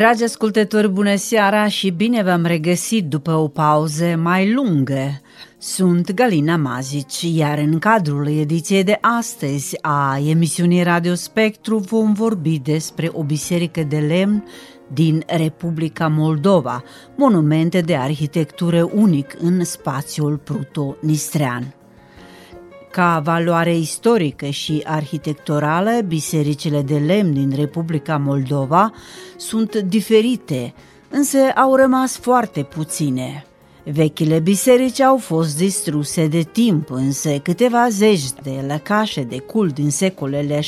Dragi ascultători, bună seara și bine v-am regăsit după o pauză mai lungă. Sunt Galina Mazici, iar în cadrul ediției de astăzi a emisiunii Radio Spectru vom vorbi despre o biserică de lemn din Republica Moldova, monumente de arhitectură unic în spațiul pruto-nistrean. Ca valoare istorică și arhitecturală, bisericile de lemn din Republica Moldova sunt diferite, însă au rămas foarte puține. Vechile biserici au fost distruse de timp, însă câteva zeci de lăcașe de cult din secolele 17-19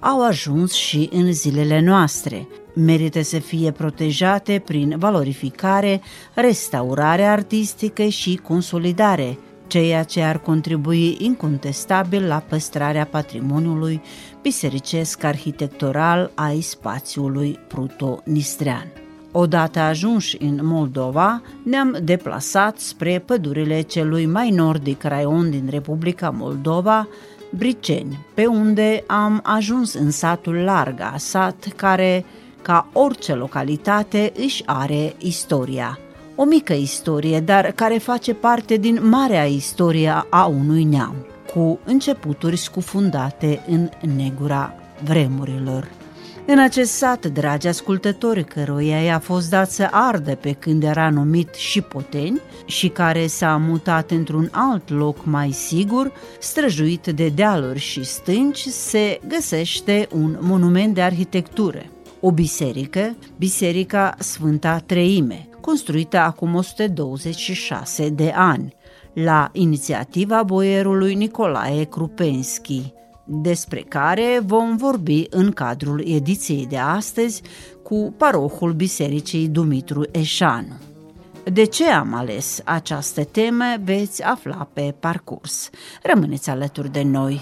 au ajuns și în zilele noastre. Merită să fie protejate prin valorificare, restaurare artistică și consolidare, ceea ce ar contribui incontestabil la păstrarea patrimoniului bisericesc arhitectural ai spațiului pruto-nistrean. Odată ajunși în Moldova, ne-am deplasat spre pădurile celui mai nordic raion din Republica Moldova, Briceni, pe unde am ajuns în satul Larga, sat care, ca orice localitate, își are istoria – o mică istorie, dar care face parte din marea istorie a unui neam, cu începuturi scufundate în negura vremurilor. În acest sat, dragi ascultători, căruia i-a fost dat să ardă pe când era numit și poteni și care s-a mutat într-un alt loc mai sigur, străjuit de dealuri și stânci, se găsește un monument de arhitectură, o biserică, Biserica Sfânta Treime, construită acum 126 de ani, la inițiativa boierului Nicolae Krupenski, despre care vom vorbi în cadrul ediției de astăzi cu parohul Bisericii Dumitru Eșanu. De ce am ales această temă veți afla pe parcurs. Rămâneți alături de noi!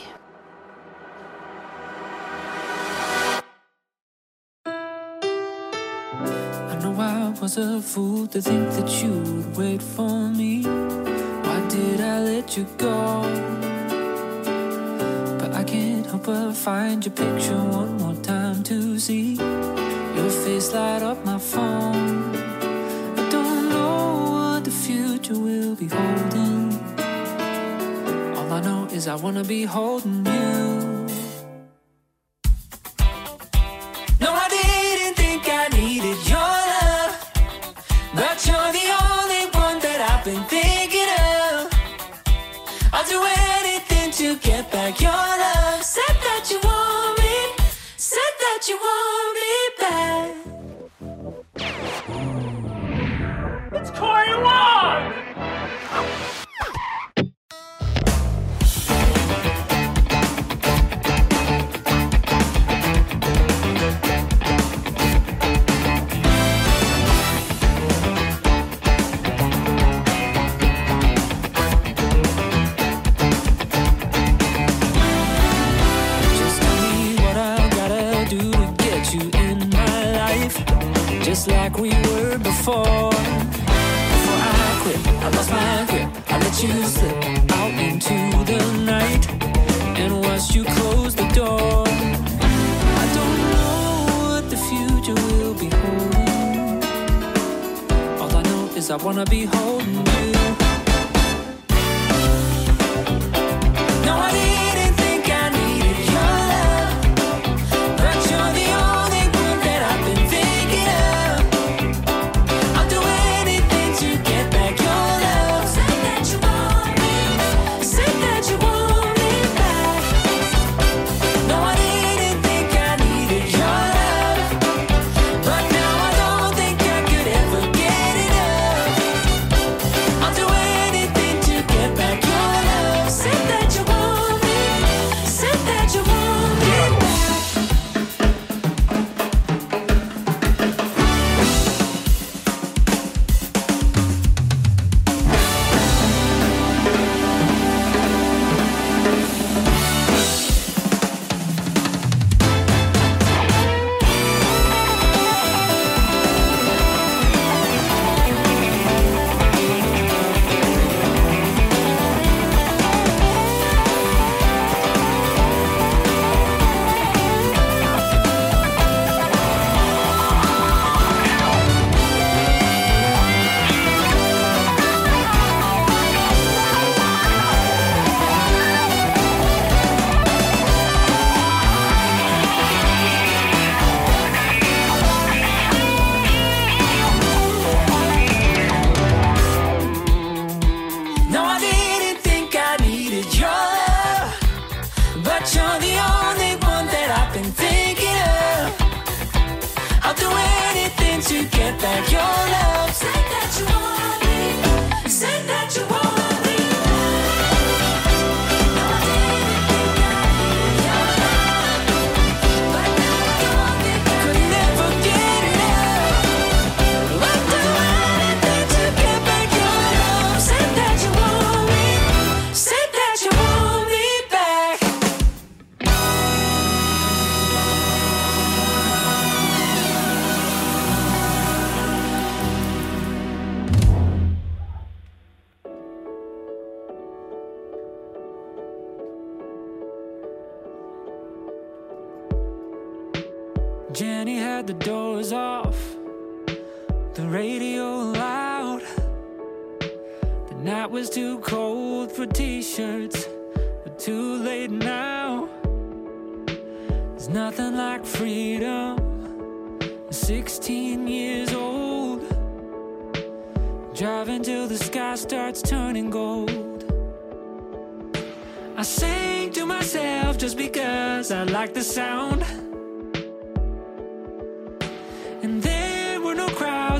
Was a fool to think that you would wait for me. Why did I let you go? But I can't help but find your picture one more time to see your face light up my phone. I don't know what the future will be holding. All I know is I wanna be holding you. No, I you want.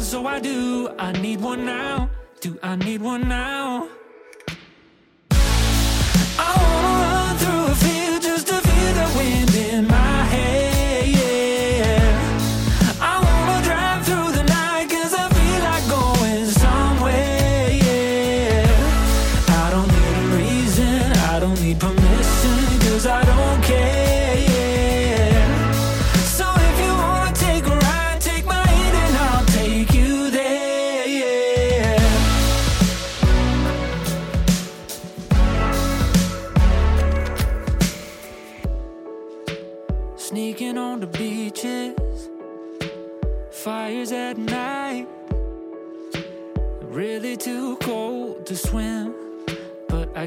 So I do. I need one now. Do I need one now?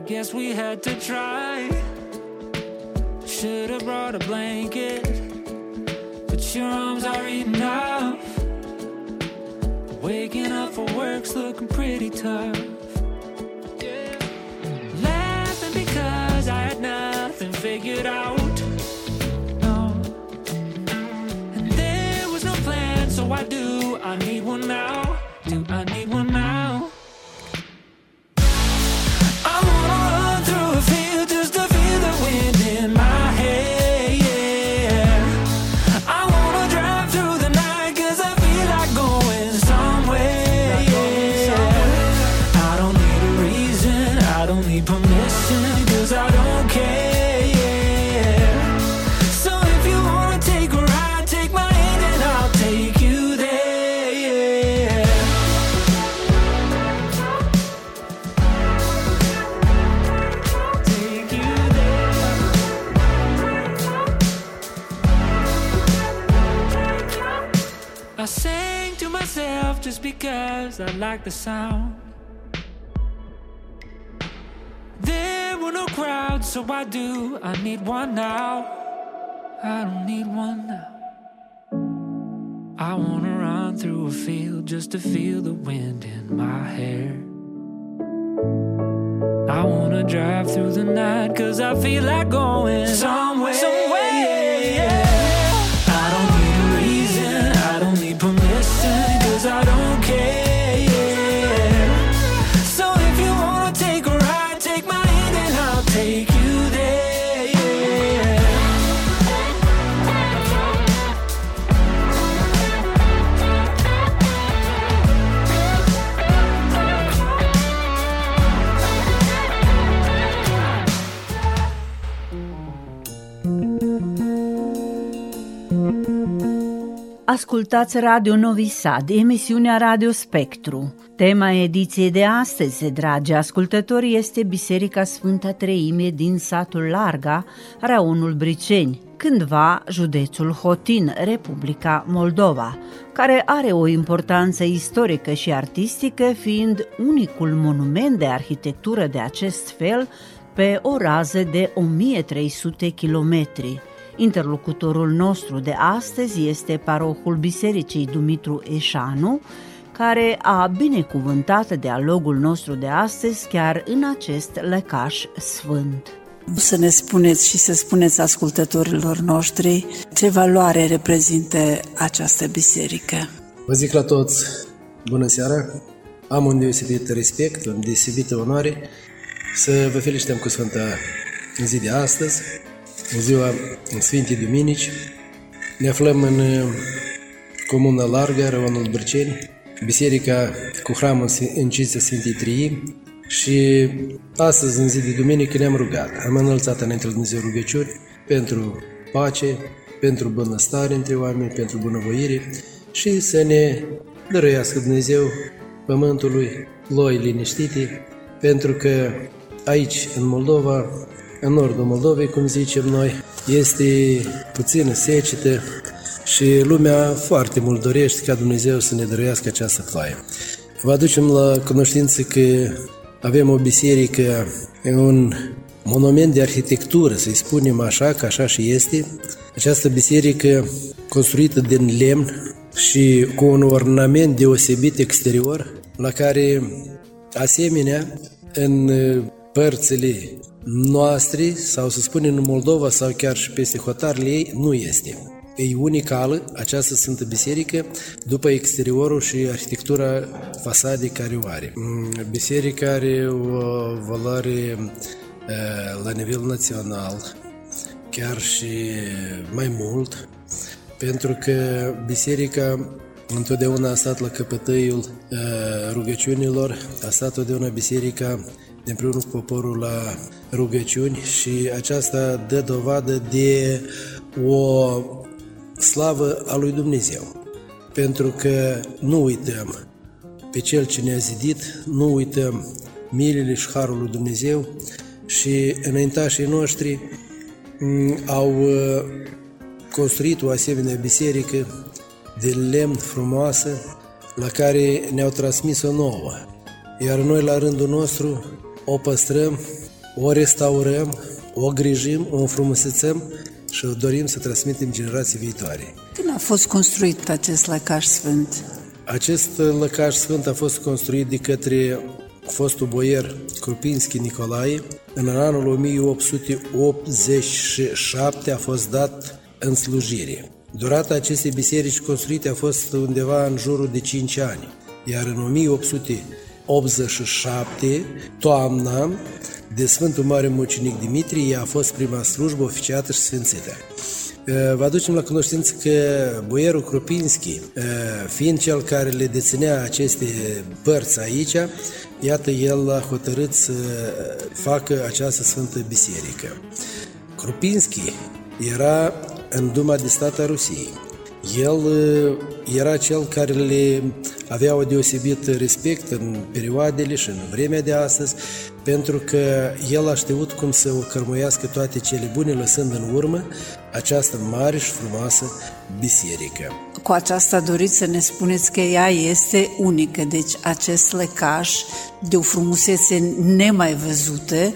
Guess we had to try. Should have brought a blanket, but your arms are enough. Waking up for work's looking pretty tough. Laughing because I had nothing figured out. No. And there was no plan, so I do. I need one now. Myself just because I like the sound. There were no crowds, so I do. I need one now. I don't need one now. I wanna run through a field just to feel the wind in my hair. I wanna drive through the night cause I feel like going somewhere. Somewhere, Ascultați Radio Novi Sad, emisiunea Radio Spectru. Tema ediției de astăzi, dragi ascultători, este Biserica Sfânta Treime din satul Larga, Raonul Briceni, cândva județul Hotin, Republica Moldova, care are o importanță istorică și artistică, fiind unicul monument de arhitectură de acest fel pe o rază de 1300 kilometri. Interlocutorul nostru de astăzi este parohul Bisericii Dumitru Eșanu, care a binecuvântat dialogul nostru de astăzi chiar în acest lăcaș sfânt. Să ne spuneți și să spuneți ascultătorilor noștri ce valoare reprezintă această biserică. Vă zic la toți, bună seara! Am un deosebit respect, un deosebită onoare să vă felicităm cu Sfânta zi de astăzi, în ziua Sfintei Duminici. Ne aflăm în uh, Comuna Largă, Răvanul Bărceni, biserica cu hramul în cinstea Sfintei Trii și astăzi, în zi de duminică, ne-am rugat. Am înălțat înainte lui Dumnezeu rugăciuni pentru pace, pentru bunăstare între oameni, pentru bunăvoire și să ne dăruiască Dumnezeu pământului loi liniștite, pentru că aici, în Moldova, în nordul Moldovei, cum zicem noi, este puțină secetă și lumea foarte mult dorește ca Dumnezeu să ne dăruiască această ploaie. Vă aducem la cunoștință că avem o biserică, un monument de arhitectură, să-i spunem așa, că așa și este. Această biserică construită din lemn și cu un ornament deosebit exterior, la care, asemenea, în părțile noastre, sau să spunem în Moldova sau chiar și peste hotarele ei, nu este. E unicală această Sfântă Biserică după exteriorul și arhitectura fasadei care o are. Mm, biserica are o valoare la nivel național, chiar și mai mult, pentru că biserica întotdeauna a stat la căpătăiul rugăciunilor, a stat întotdeauna biserica împreună cu poporul la rugăciuni și aceasta dă dovadă de o slavă a lui Dumnezeu. Pentru că nu uităm pe Cel ce ne-a zidit, nu uităm milele și harul lui Dumnezeu și înaintașii noștri au uh, construit o asemenea biserică de lemn frumoasă la care ne-au transmis o nouă. Iar noi la rândul nostru o păstrăm, o restaurăm, o grijim, o înfrumusețăm și o dorim să transmitem generații viitoare. Când a fost construit acest lăcaș sfânt? Acest lăcaș sfânt a fost construit de către fostul boier Krupinski Nicolae. În anul 1887 a fost dat în slujire. Durata acestei biserici construite a fost undeva în jurul de 5 ani, iar în 1887, toamna, de Sfântul Mare Mucenic Dimitrie a fost prima slujbă oficiată și sfințită. Vă aducem la cunoștință că boierul Krupinski, fiind cel care le deținea aceste părți aici, iată, el a hotărât să facă această Sfântă Biserică. Krupinski era în Duma de stat a Rusiei. El era cel care le avea o deosebit respect în perioadele și în vremea de astăzi, pentru că el a știut cum să o cărmuiască toate cele bune, lăsând în urmă această mare și frumoasă biserică. Cu aceasta doriți să ne spuneți că ea este unică, deci acest lăcaș de o frumusețe nemai văzută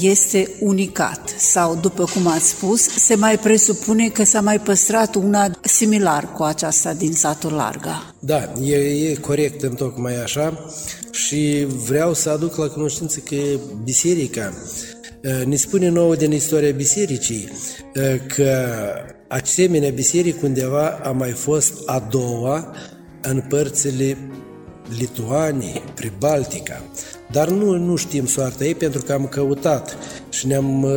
este unicat sau, după cum ați spus, se mai presupune că s-a mai păstrat una similar cu aceasta din satul Larga. Da, e, e corect în tocmai așa și vreau să aduc la cunoștință că biserica ne spune nouă din istoria bisericii că asemenea biserică undeva a mai fost a doua în părțile Lituanii, Pribaltica. Dar nu, nu știm soarta ei pentru că am căutat și ne-am uh,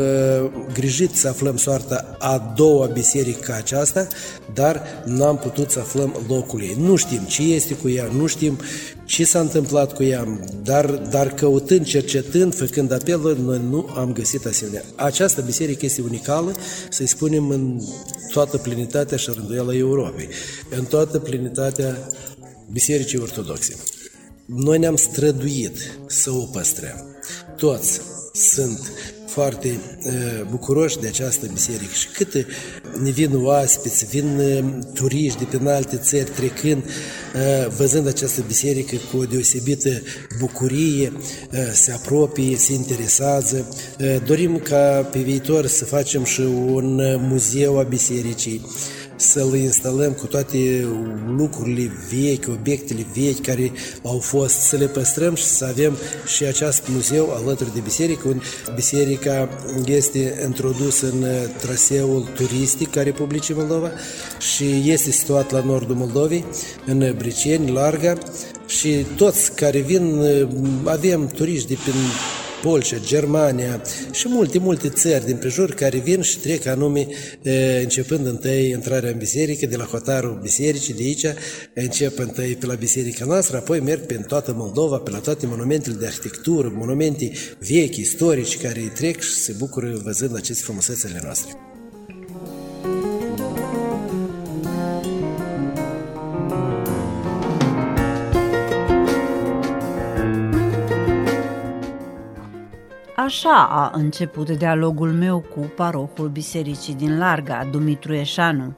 grijit să aflăm soarta a doua biserică ca aceasta, dar n-am putut să aflăm locul ei. Nu știm ce este cu ea, nu știm ce s-a întâmplat cu ea, dar, dar căutând, cercetând, făcând apel, noi nu am găsit asemenea. Această biserică este unicală, să-i spunem, în toată plinitatea și rânduiala Europei, în toată plinitatea Bisericii Ortodoxe. Noi ne-am străduit să o păstrăm. Toți sunt foarte uh, bucuroși de această biserică și câte ne vin oaspeți, vin uh, turiști de prin alte țări trecând, uh, văzând această biserică cu o deosebită bucurie, uh, se apropie, se interesează. Uh, dorim ca pe viitor să facem și un muzeu a bisericii, să-l instalăm cu toate lucrurile vechi, obiectele vechi care au fost, să le păstrăm și să avem și acest muzeu alături de biserică, unde biserica este introdusă în traseul turistic a Republicii Moldova și este situat la nordul Moldovei, în Briceni, Larga, și toți care vin, avem turiști de prin Polscia, Germania și multe, multe țări din prejur care vin și trec anume începând întâi intrarea în biserică, de la hotarul bisericii, de aici încep întâi pe la biserica noastră, apoi merg pe toată Moldova, pe la toate monumentele de arhitectură, monumente vechi, istorici, care trec și se bucură văzând aceste frumusețele noastre. Așa a început dialogul meu cu parohul bisericii din Larga, Dumitru Eșanu.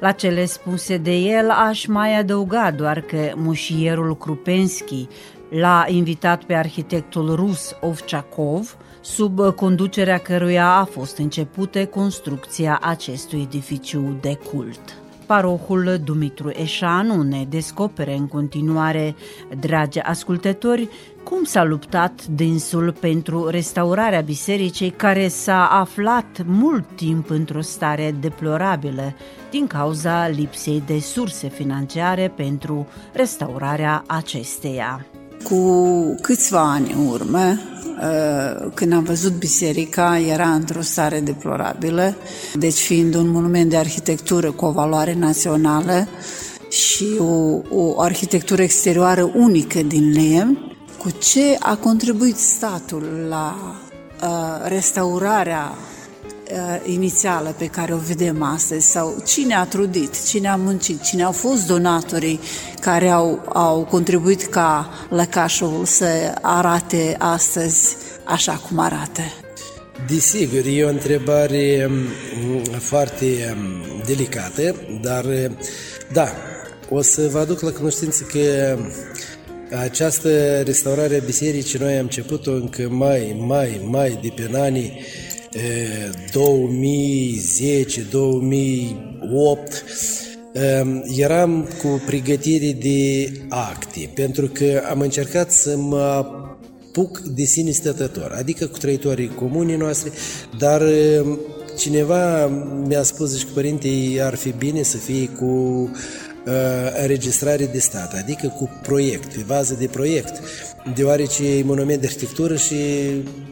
La cele spuse de el aș mai adăuga doar că mușierul Krupenski l-a invitat pe arhitectul rus Ovchakov, sub conducerea căruia a fost începută construcția acestui edificiu de cult parohul Dumitru Eșanu ne descopere în continuare, dragi ascultători, cum s-a luptat dânsul pentru restaurarea bisericii care s-a aflat mult timp într-o stare deplorabilă din cauza lipsei de surse financiare pentru restaurarea acesteia. Cu câțiva ani în urmă, Uh, când am văzut biserica, era într-o stare deplorabilă, deci fiind un monument de arhitectură cu o valoare națională și o, o arhitectură exterioară unică din lemn, cu ce a contribuit statul la uh, restaurarea uh, inițială pe care o vedem astăzi sau cine a trudit, cine a muncit, cine au fost donatorii care au, au contribuit ca lăcașul să arate astăzi așa cum arată. Desigur, e o întrebare mm, foarte mm, delicată, dar da, o să vă aduc la cunoștință că această restaurare a bisericii noi am început-o încă mai, mai, mai de pe anii 2010, 2008, eram cu pregătire de acte, pentru că am încercat să mă puc de sine stătător, adică cu trăitorii comunii noastre, dar cineva mi-a spus, zice, că părinte, ar fi bine să fie cu uh, înregistrare de stat, adică cu proiect, pe bază de proiect deoarece e monument de arhitectură și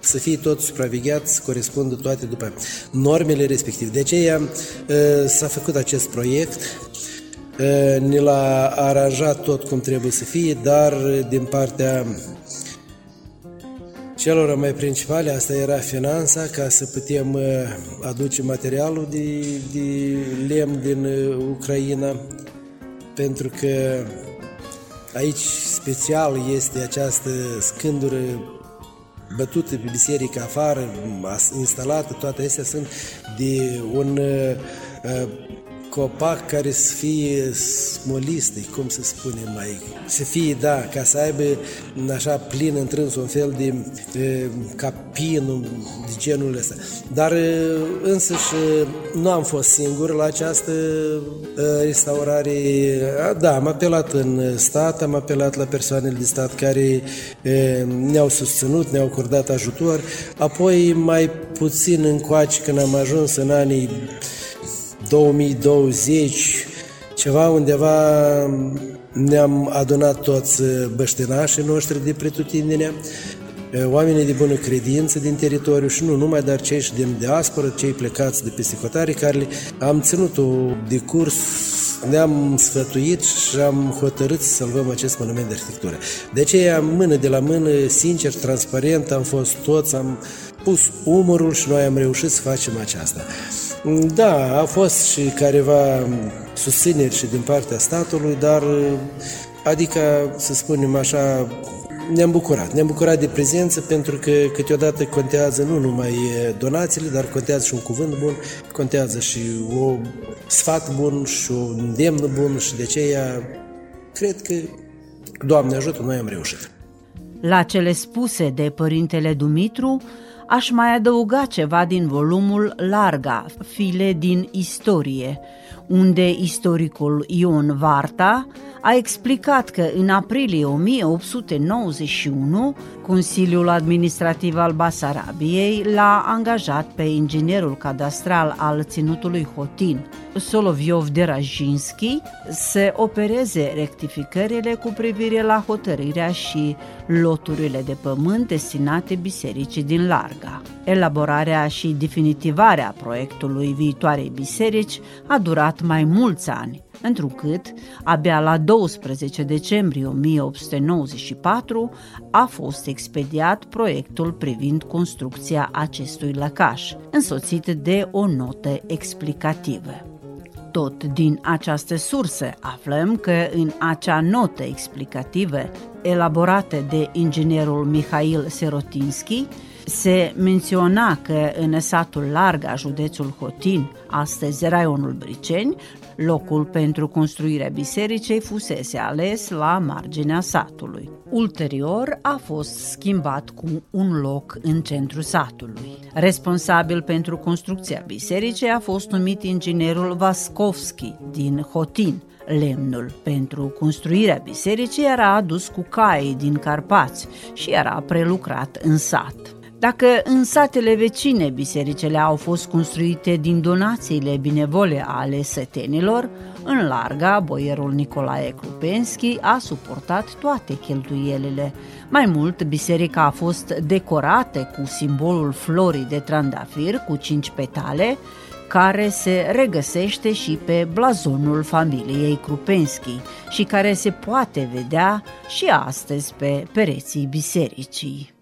să fie tot supravegheat, să corespundă toate după normele respective. De aceea s-a făcut acest proiect, ne l-a aranjat tot cum trebuie să fie, dar din partea celor mai principale, asta era finanța, ca să putem aduce materialul de, de lemn din Ucraina, pentru că Aici special este această scândură bătută pe biserică afară, instalată, toate astea sunt de un uh, copac care să fie smoliste, cum să spunem mai, să fie, da, ca să aibă așa plin întrâns un fel de e, capin de genul ăsta. Dar însă și nu am fost singur la această restaurare. Da, am apelat în stat, am apelat la persoanele de stat care ne-au susținut, ne-au acordat ajutor, apoi mai puțin încoace când am ajuns în anii 2020, ceva undeva ne-am adunat toți băștinașii noștri de pretutindene, oamenii de bună credință din teritoriu și nu numai, dar cei și din diaspora, cei plecați de peste hotare, care am ținut-o de curs ne-am sfătuit și am hotărât să salvăm acest monument de arhitectură. De aceea, mână de la mână, sincer, transparent, am fost toți, am pus umărul și noi am reușit să facem aceasta. Da, a fost și careva susțineri și din partea statului, dar adică, să spunem așa, ne-am bucurat. Ne-am bucurat de prezență pentru că câteodată contează nu numai donațiile, dar contează și un cuvânt bun, contează și o sfat bun și un îndemn bun și de aceea cred că, Doamne ajută, noi am reușit. La cele spuse de părintele Dumitru, aș mai adăuga ceva din volumul Larga, File din istorie, unde istoricul Ion Varta a explicat că în aprilie 1891 Consiliul Administrativ al Basarabiei l-a angajat pe inginerul cadastral al ținutului Hotin, Soloviov Derajinski, să opereze rectificările cu privire la hotărârea și loturile de pământ destinate bisericii din Larga. Elaborarea și definitivarea proiectului viitoarei biserici a durat mai mulți ani, întrucât, abia la 12 decembrie 1894, a fost expediat proiectul privind construcția acestui lăcaș, însoțit de o notă explicativă. Tot din această sursă aflăm că în acea notă explicativă elaborată de inginerul Mihail Serotinski, se menționa că în satul Larga, județul Hotin, astăzi raionul Briceni, locul pentru construirea bisericii fusese ales la marginea satului. Ulterior a fost schimbat cu un loc în centrul satului. Responsabil pentru construcția bisericii a fost numit inginerul Vaskovski din Hotin, Lemnul pentru construirea bisericii era adus cu cai din Carpați și era prelucrat în sat. Dacă în satele vecine bisericile au fost construite din donațiile binevole ale sătenilor, în larga, boierul Nicolae Krupenski a suportat toate cheltuielile. Mai mult, biserica a fost decorată cu simbolul florii de trandafir cu cinci petale, care se regăsește și pe blazonul familiei Krupenski și care se poate vedea și astăzi pe pereții bisericii.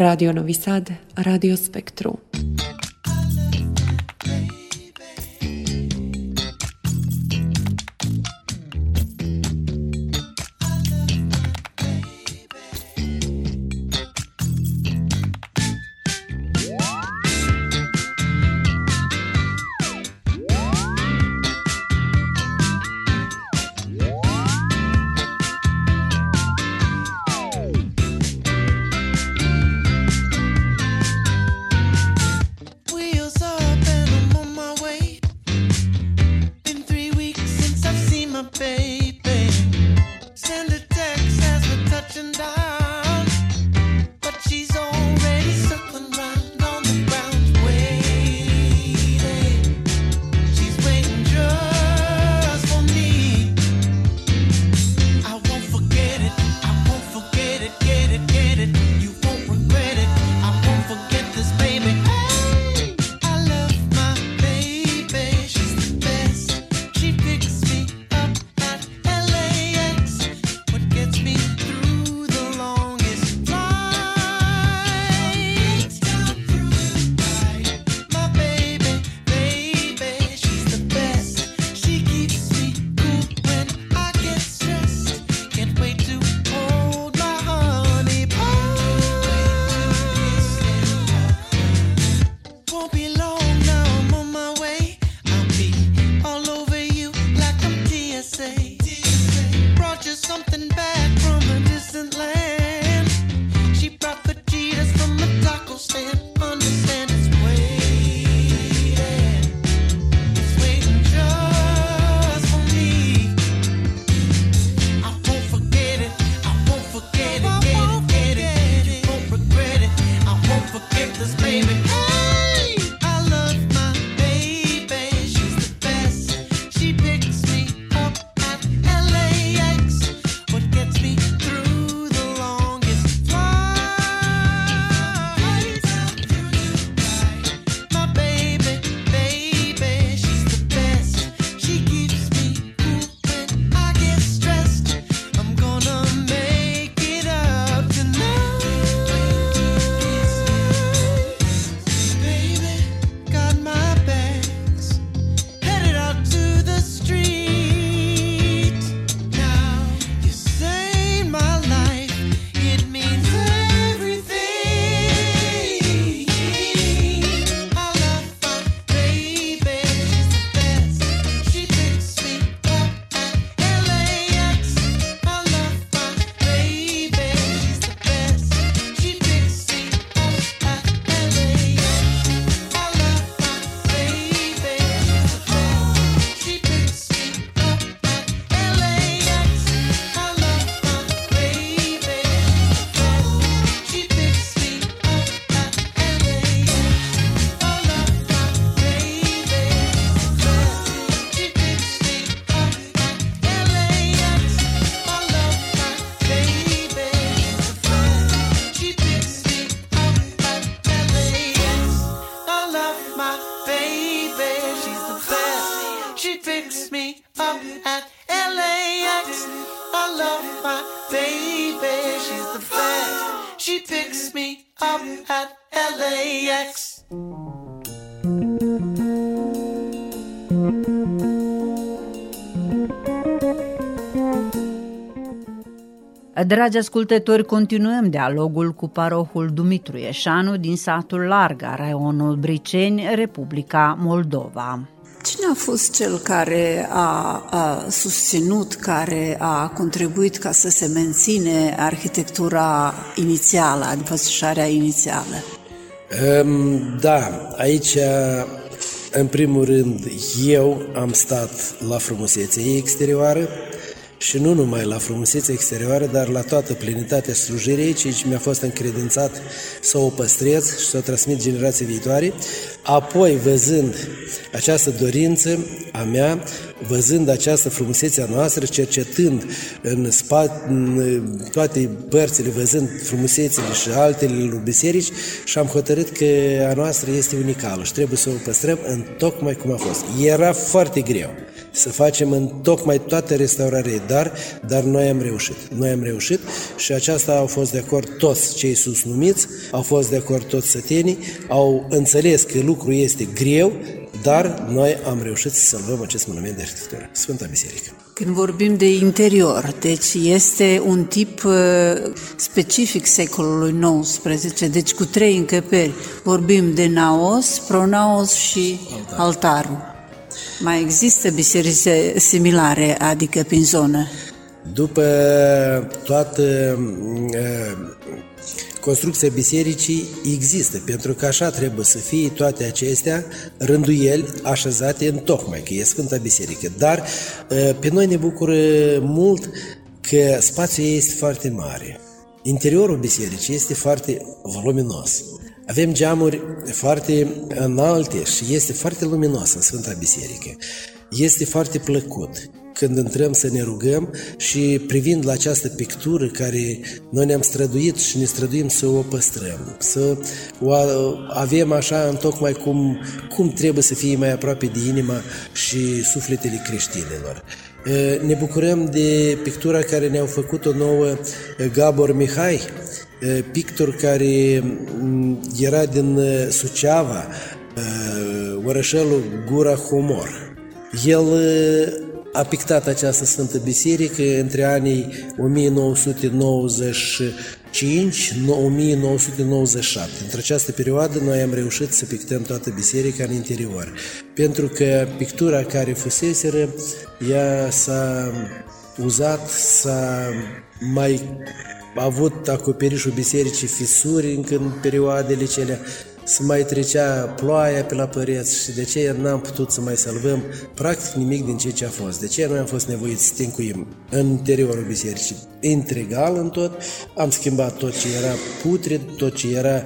Radio Novi Sad, Radio Spektru. Dragi ascultători, continuăm dialogul cu parohul Dumitru Ieșanu din satul Larga, raionul Briceni, Republica Moldova. Cine a fost cel care a, a susținut, care a contribuit ca să se menține arhitectura inițială, înfățișarea inițială? Um, da, aici, în primul rând, eu am stat la frumusețea ei exterioară, și nu numai la frumusețea exterioară, dar la toată plinitatea slujirii, ceea ce mi-a fost încredințat să o păstrez și să o transmit generații viitoare. Apoi, văzând această dorință a mea, văzând această frumusețe a noastră, cercetând în, spate, în toate părțile, văzând frumusețele și altele lui biserici și am hotărât că a noastră este unicală și trebuie să o păstrăm în tocmai cum a fost. Era foarte greu să facem în tocmai toată restaurarea, dar, dar noi am reușit. Noi am reușit și aceasta au fost de acord toți cei sus numiți, au fost de acord toți sătenii, au înțeles că lucrul este greu, dar noi am reușit să salvăm acest monument de arhitectură, Sfânta Biserică. Când vorbim de interior, deci este un tip uh, specific secolului XIX, deci cu trei încăperi. Vorbim de naos, pronaos și Altar. altarul. Mai există biserici similare, adică prin zonă? După toată construcția bisericii există, pentru că așa trebuie să fie toate acestea rânduieli așezate în tocmai, că e Sfânta Biserică. Dar pe noi ne bucură mult că spațiul ei este foarte mare. Interiorul bisericii este foarte voluminos. Avem geamuri foarte înalte și este foarte luminos în Sfânta Biserică. Este foarte plăcut când intrăm să ne rugăm și privind la această pictură care noi ne-am străduit și ne străduim să o păstrăm, să o avem așa în tocmai cum, cum trebuie să fie mai aproape de inima și sufletele creștinilor. Ne bucurăm de pictura care ne-au făcut-o nouă Gabor Mihai, pictor care era din Suceava, orășelul Gura Humor. El a pictat această Sfântă Biserică între anii 1995 1997. Între această perioadă noi am reușit să pictăm toată biserica în interior, pentru că pictura care fuseseră, ea s-a uzat, s-a mai avut acoperișul bisericii fisuri încă în perioadele cele să mai trecea ploaia pe la păreți și de ce n-am putut să mai salvăm practic nimic din ceea ce a fost. De ce noi am fost nevoiți să tencuim în interiorul bisericii integral în tot, am schimbat tot ce era putred, tot ce era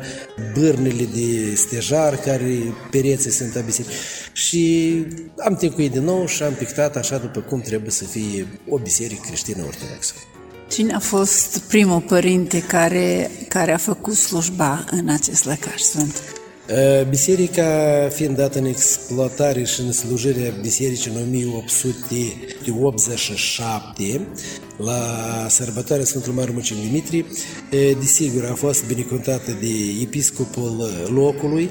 bârnele de stejar care pereții sunt a bisericii și am tencuit din nou și am pictat așa după cum trebuie să fie o biserică creștină ortodoxă. Cine a fost primul părinte care, care a făcut slujba în acest lăcaș sfânt? Biserica fiind dată în exploatare și în slujirea bisericii în 1887, la sărbătoarea Sfântului Mare Mucin Dimitri, desigur a fost binecuvântată de episcopul locului,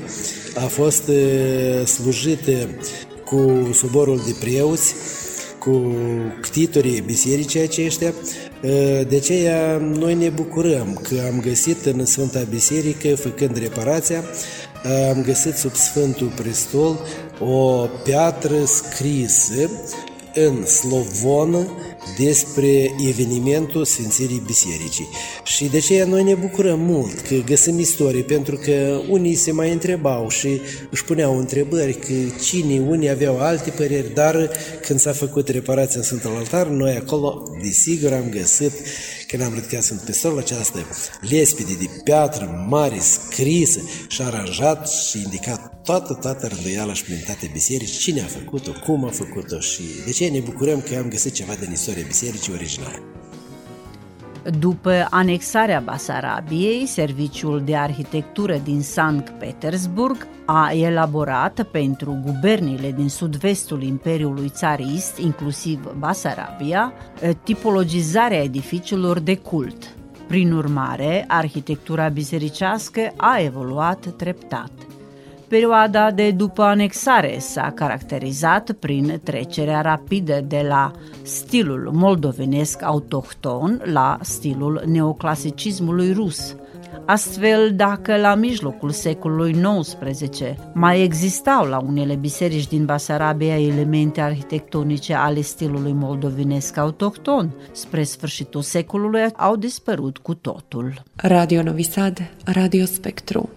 a fost slujită cu suborul de preoți, cu ctitorii bisericii aceștia, de aceea noi ne bucurăm că am găsit în Sfânta Biserică, făcând reparația, am găsit sub Sfântul Prestol o piatră scrisă în slovonă despre evenimentul Sfințirii Bisericii. Și de aceea noi ne bucurăm mult că găsim istorie, pentru că unii se mai întrebau și își puneau întrebări că cine, unii aveau alte păreri, dar când s-a făcut reparația în Sfântul Altar, noi acolo, desigur, am găsit când am ridicat Sfânt Pistol, această lespede de piatră mare, scrisă și aranjat și indicat toată, toată rânduiala și plinitatea bisericii, cine a făcut-o, cum a făcut-o? Și de ce ne bucurăm că am găsit ceva din istoria bisericii originale. După anexarea Basarabiei, Serviciul de Arhitectură din Sankt Petersburg a elaborat pentru guberniile din sud-vestul Imperiului Țarist, inclusiv Basarabia, tipologizarea edificiilor de cult. Prin urmare, arhitectura bisericească a evoluat treptat. Perioada de după anexare s-a caracterizat prin trecerea rapidă de la stilul moldovenesc autohton la stilul neoclasicismului rus. Astfel, dacă la mijlocul secolului XIX mai existau la unele biserici din Basarabia elemente arhitectonice ale stilului moldovenesc autohton, spre sfârșitul secolului au dispărut cu totul. Radio Novi Sad, Radio Spectru.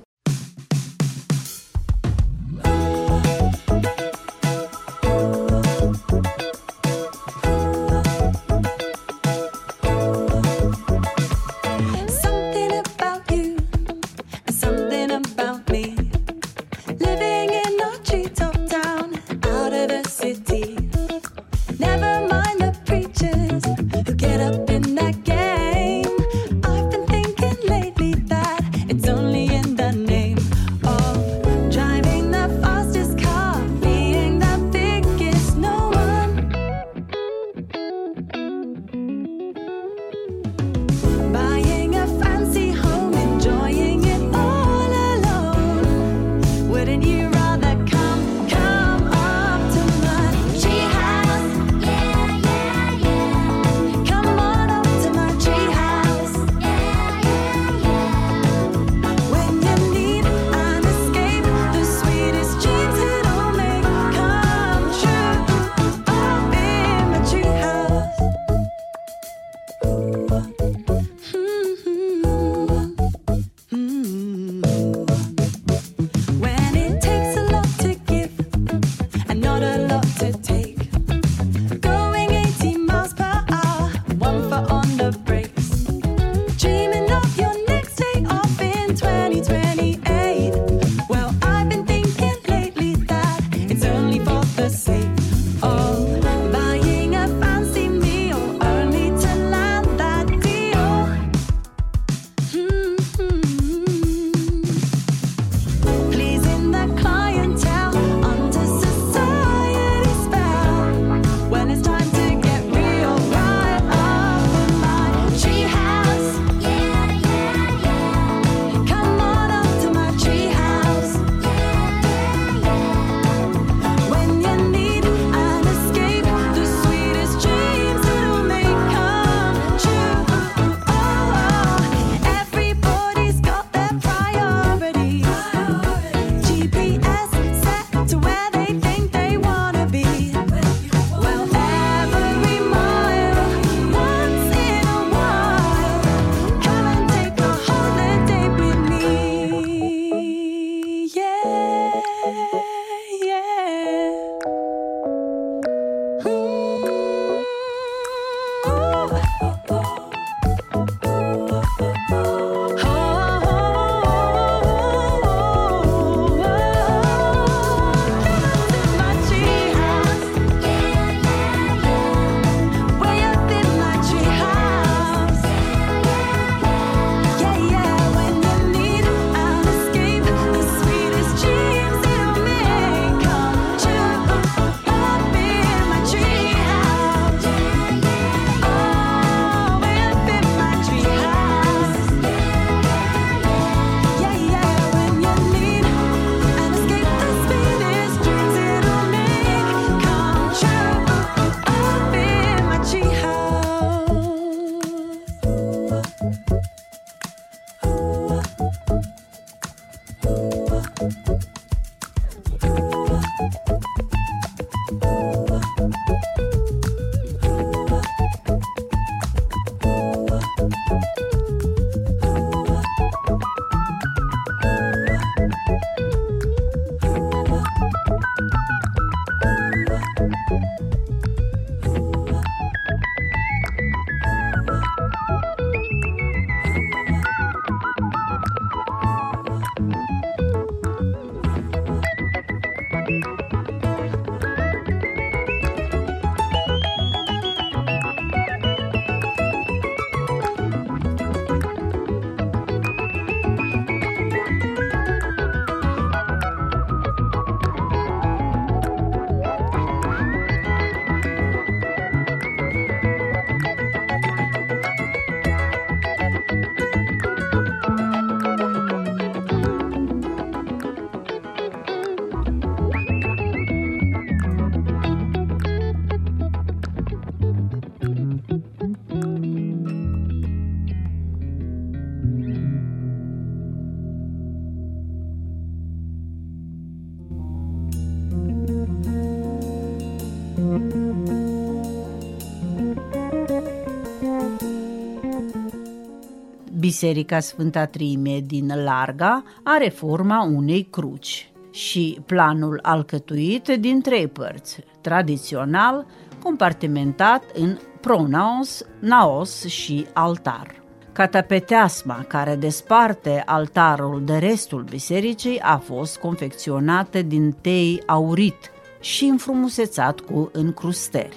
Biserica Sfânta Triime din Larga are forma unei cruci și planul alcătuit din trei părți, tradițional compartimentat în pronaos, naos și altar. Catapeteasma care desparte altarul de restul bisericii a fost confecționată din tei aurit și înfrumusețat cu încrustări.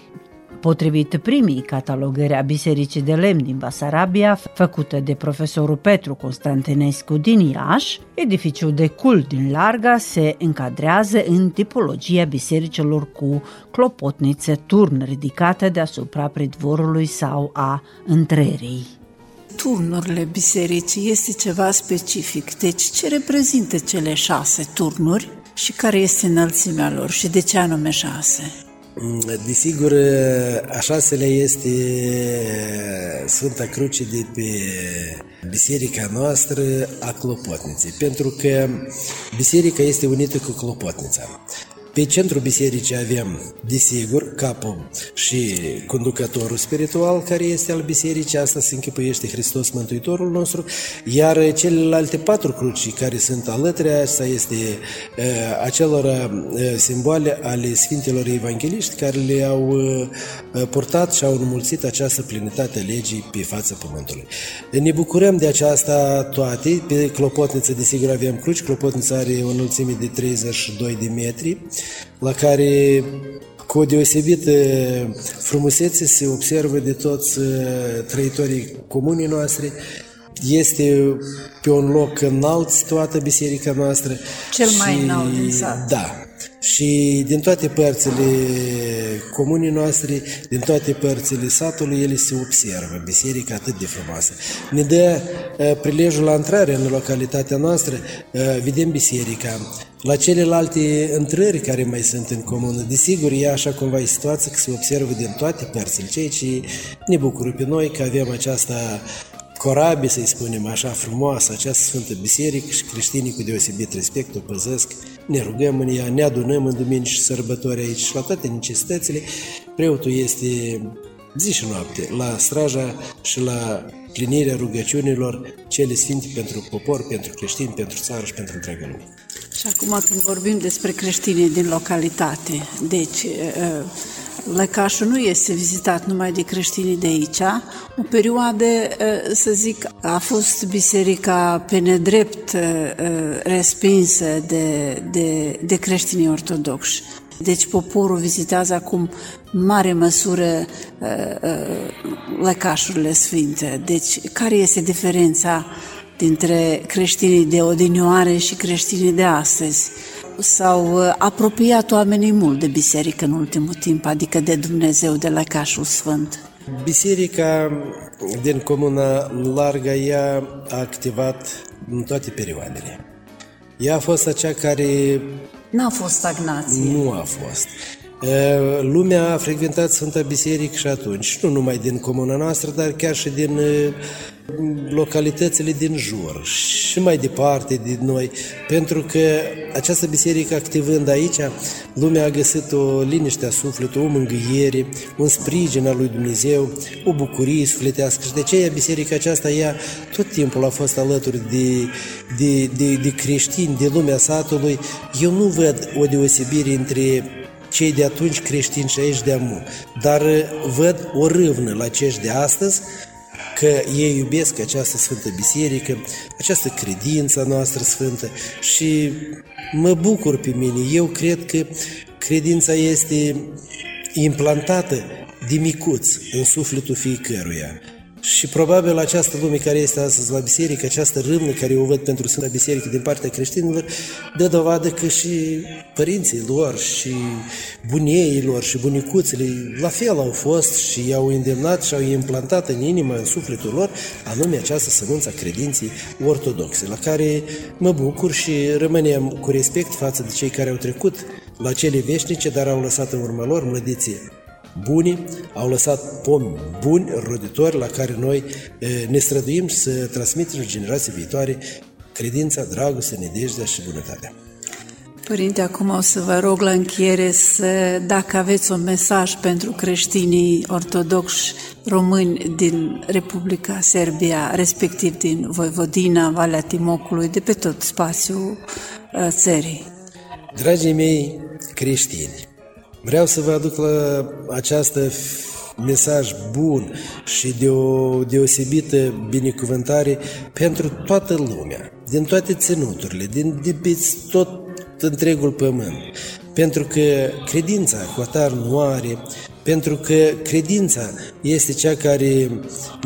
Potrivit primii catalogări a Bisericii de Lemn din Basarabia, făcută de profesorul Petru Constantinescu din Iași, edificiul de cult din Larga se încadrează în tipologia bisericilor cu clopotnițe turn ridicate deasupra pridvorului sau a întrerii. Turnurile bisericii este ceva specific. Deci ce reprezintă cele șase turnuri și care este înălțimea lor și de ce anume șase? Desigur, a șaselea este Sfânta Cruce de pe biserica noastră a Clopotniței, pentru că biserica este unită cu Clopotnița. Pe centrul bisericii avem, desigur, capul și conducătorul spiritual care este al bisericii, asta se închipuiește Hristos Mântuitorul nostru, iar celelalte patru cruci care sunt alături, asta este uh, acelor uh, simboale ale Sfintelor Evangeliști care le-au uh, purtat și au înmulțit această plinitate a legii pe fața pământului. Ne bucurăm de aceasta toate, pe Clopotniță desigur avem cruci, Clopotnița are o înălțime de 32 de metri, la care cu o deosebită frumusețe se observă de toți uh, trăitorii comunii noastre. Este pe un loc înalt situată biserica noastră. Cel mai și, înalt din sat. Da. Și din toate părțile comunii noastre, din toate părțile satului, ele se observă, biserica atât de frumoasă. Ne dă uh, prilejul la intrare în localitatea noastră, uh, vedem biserica, la celelalte intrări care mai sunt în comună, desigur, e așa cumva e situația că se observă din toate părțile, ceea ce ne bucură pe noi că avem această corabie, să-i spunem așa, frumoasă, această Sfântă Biserică și creștinii cu deosebit respect o păzesc, ne rugăm în ea, ne adunăm în duminici și sărbători aici și la toate necesitățile, preotul este zi și noapte, la straja și la plinirea rugăciunilor cele sfinte pentru popor, pentru creștini, pentru țară și pentru întreaga lume. Și acum când vorbim despre creștinii din localitate, deci uh, Lăcașul nu este vizitat numai de creștinii de aici. O perioadă, uh, să zic, a fost biserica pe nedrept uh, respinsă de, de, de creștinii ortodoxi. Deci poporul vizitează acum în mare măsură lăcașurile sfinte. Deci care este diferența dintre creștinii de odinioare și creștinii de astăzi. S-au uh, apropiat oamenii mult de biserică în ultimul timp, adică de Dumnezeu, de la Cașul Sfânt. Biserica din Comuna Larga, ea a activat în toate perioadele. Ea a fost acea care... N-a fost stagnație. Nu a fost. Lumea a frecventat Sfânta Biserică și atunci, nu numai din comuna noastră, dar chiar și din localitățile din jur și mai departe din noi, pentru că această biserică activând aici, lumea a găsit o liniște a sufletului, o mângâiere, un sprijin al lui Dumnezeu, o bucurie sufletească și de aceea biserica aceasta ea tot timpul a fost alături de, de, de, de creștini, de lumea satului. Eu nu văd o deosebire între cei de atunci creștini și aici de amu, dar văd o râvnă la cești de astăzi că ei iubesc această Sfântă Biserică, această credință noastră sfântă și mă bucur pe mine. Eu cred că credința este implantată de micuț în sufletul fiecăruia. Și probabil această lume care este astăzi la biserică, această râmnă care o văd pentru Sfânta Biserică din partea creștinilor, dă dovadă că și părinții lor și bunieii lor și bunicuțele la fel au fost și i-au îndemnat și au implantat în inimă, în sufletul lor, anume această sămânță a credinței ortodoxe, la care mă bucur și rămânem cu respect față de cei care au trecut la cele veșnice, dar au lăsat în urmă lor mlădiție buni, au lăsat pomi buni, roditori, la care noi ne străduim să transmitem generații viitoare credința, dragostea, nedejdea și bunătatea. Părinte, acum o să vă rog la încheiere să, dacă aveți un mesaj pentru creștinii ortodoxi români din Republica Serbia, respectiv din Voivodina, Valea Timocului, de pe tot spațiul uh, țării. Dragii mei creștini, vreau să vă aduc la această mesaj bun și de o deosebită binecuvântare pentru toată lumea, din toate ținuturile, din de pe tot întregul pământ. Pentru că credința cu atar nu are, pentru că credința este cea care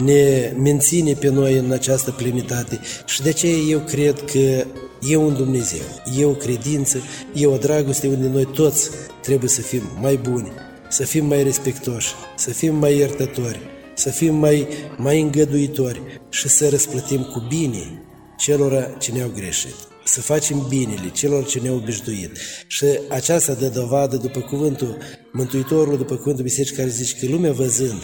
ne menține pe noi în această plenitate. Și de aceea eu cred că e un Dumnezeu, e o credință, e o dragoste unde noi toți trebuie să fim mai buni, să fim mai respectoși, să fim mai iertători, să fim mai, mai îngăduitori și să răsplătim cu bine celora ce ne-au greșit să facem binele celor ce ne-au obișnuit. Și aceasta dă dovadă după cuvântul Mântuitorului, după cuvântul Bisericii care zice că lumea văzând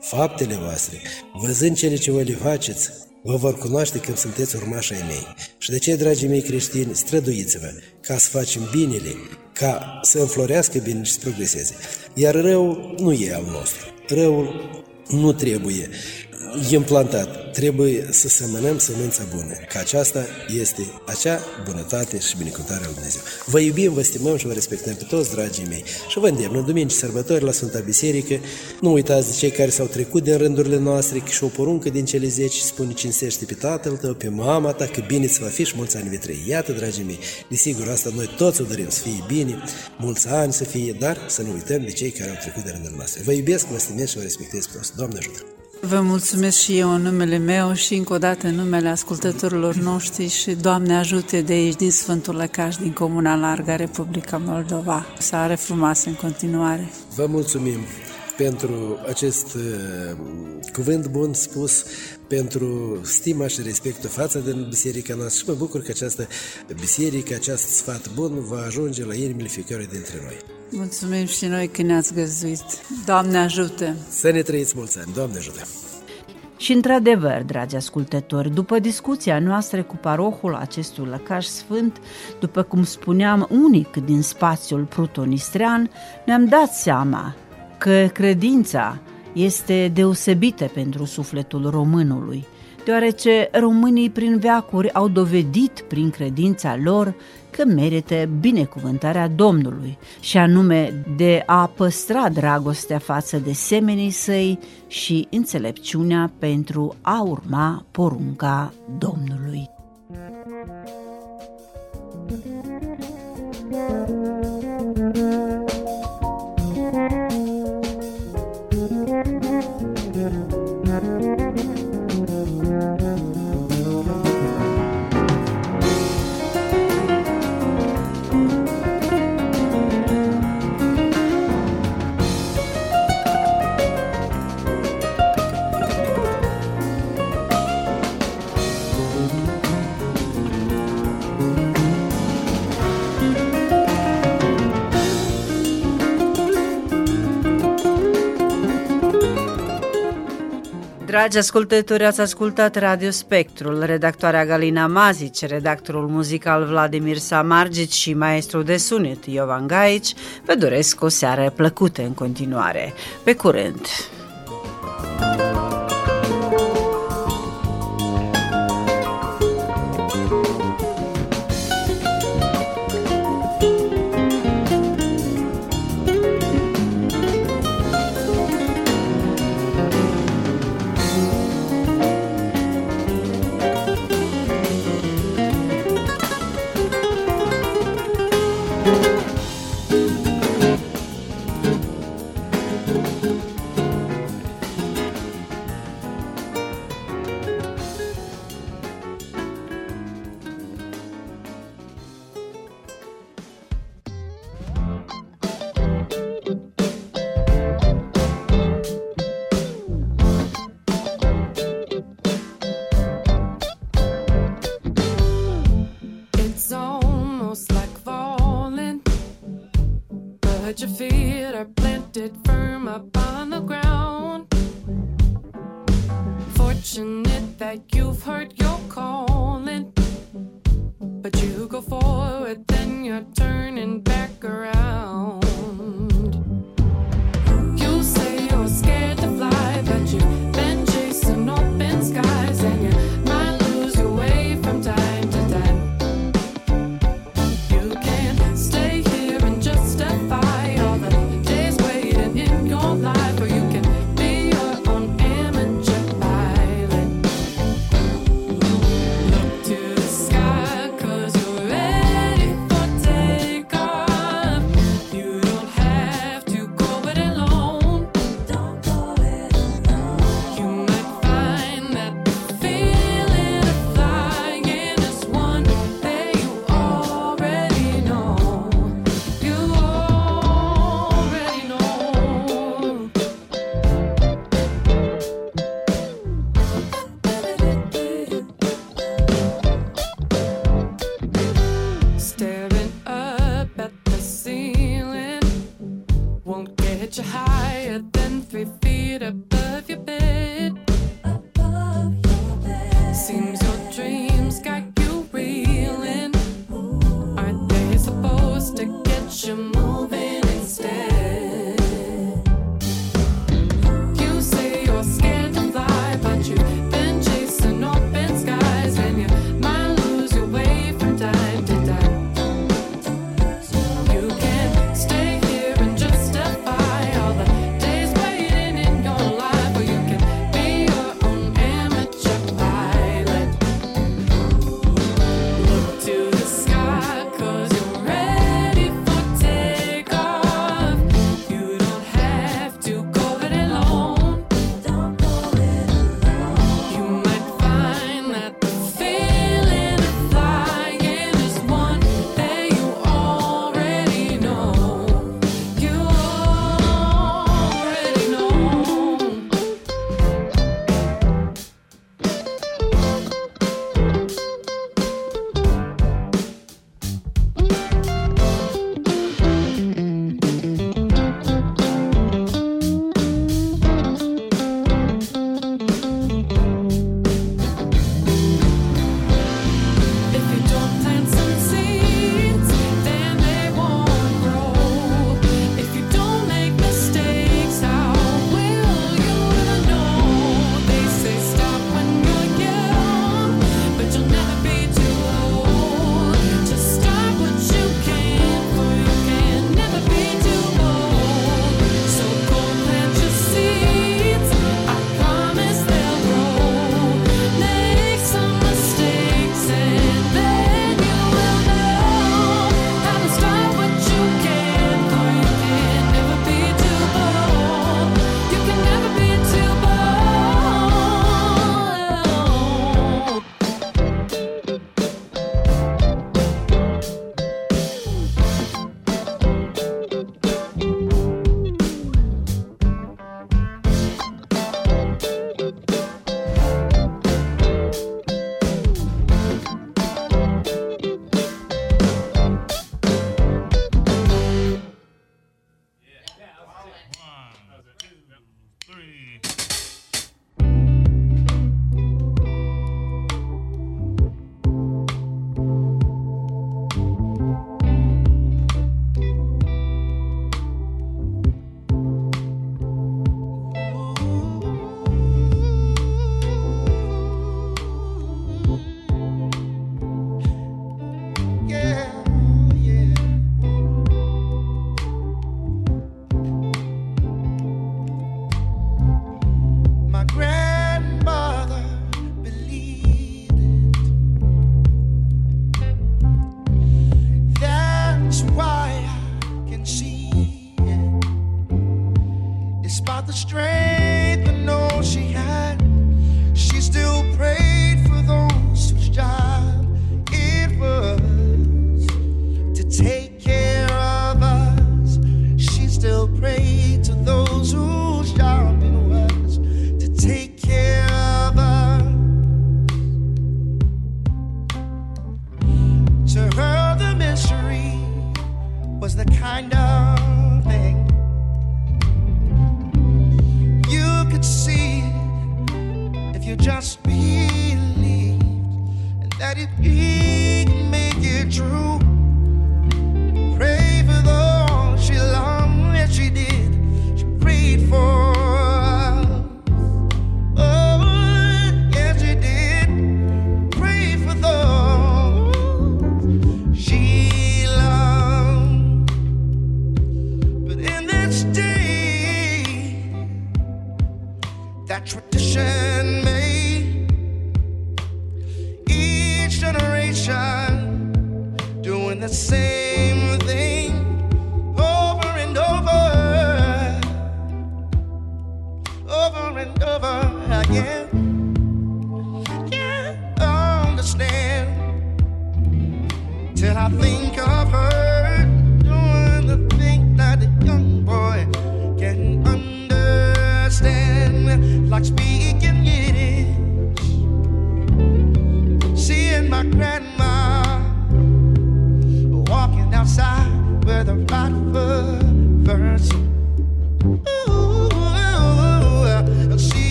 faptele voastre, văzând cele ce voi le faceți, vă vor cunoaște când sunteți urmași ai mei. Și de ce, dragii mei creștini, străduiți-vă ca să facem binele, ca să înflorească bine și să progreseze. Iar rău nu e al nostru. Răul nu trebuie implantat. Trebuie să semănăm sămânța bună, că aceasta este acea bunătate și binecuvântare al Dumnezeu. Vă iubim, vă stimăm și vă respectăm pe toți, dragii mei. Și vă îndemn, în duminici sărbători la Sfânta Biserică, nu uitați de cei care s-au trecut din rândurile noastre, că și o poruncă din cele zeci spune cinstește pe tatăl tău, pe mama ta, că bine să va fi și mulți ani vei Iată, dragii mei, desigur, asta noi toți o dorim să fie bine, mulți ani să fie, dar să nu uităm de cei care au trecut din rândurile noastre. Vă iubesc, vă stimez și vă respectez pe toți. Doamne ajută! Vă mulțumesc și eu în numele meu și încă o dată în numele ascultătorilor noștri și Doamne ajute de aici din Sfântul Lăcaș, din Comuna Larga, Republica Moldova. Să are frumoasă în continuare. Vă mulțumim pentru acest uh, cuvânt bun spus, pentru stima și respectul față de biserica noastră și mă bucur că această biserică, acest sfat bun va ajunge la inimile fiecare dintre noi. Mulțumim și noi că ne-ați găzuit. Doamne ajută! Să ne trăiți mulți ani, Doamne ajută! Și într-adevăr, dragi ascultători, după discuția noastră cu parohul acestui lăcaș sfânt, după cum spuneam, unic din spațiul prutonistrian, ne-am dat seama că credința este deosebită pentru sufletul românului, deoarece românii prin veacuri au dovedit prin credința lor că merită binecuvântarea Domnului, și anume de a păstra dragostea față de semenii săi și înțelepciunea pentru a urma porunca Domnului. Dragi ascultători, ați ascultat Radio Spectrul, redactoarea Galina Mazici, redactorul muzical Vladimir Samargic și maestru de sunet Iovan Gaici vă doresc o seară plăcută în continuare. Pe curând! It's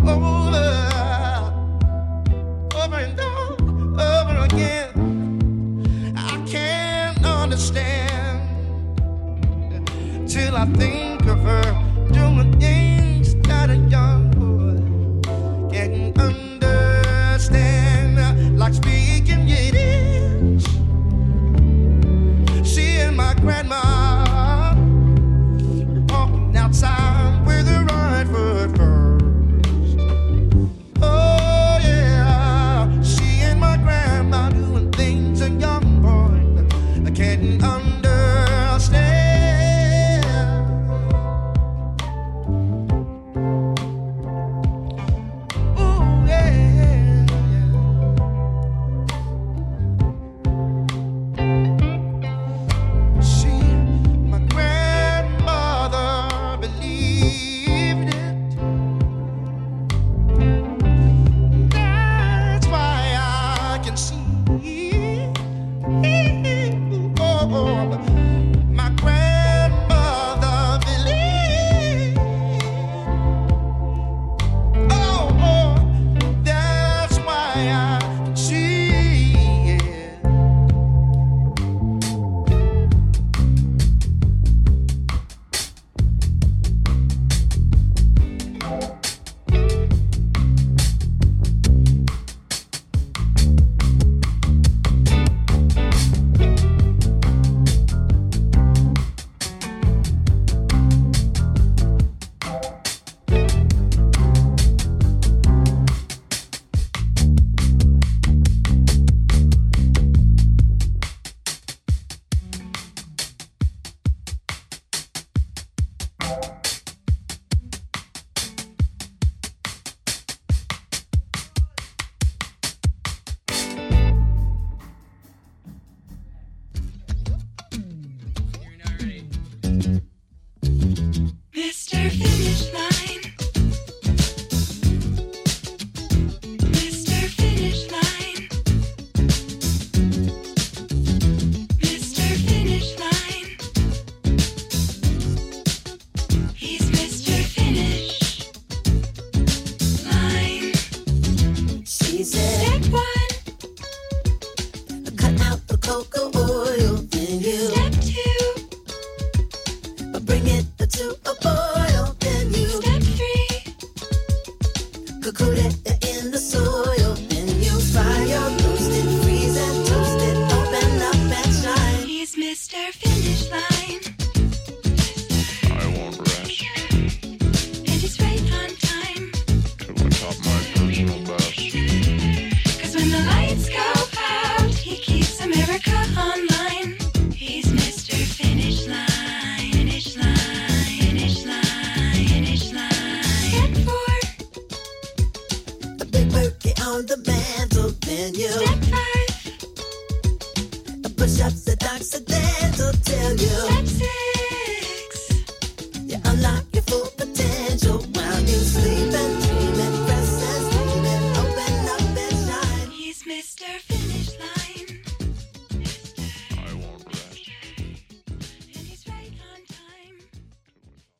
Oh.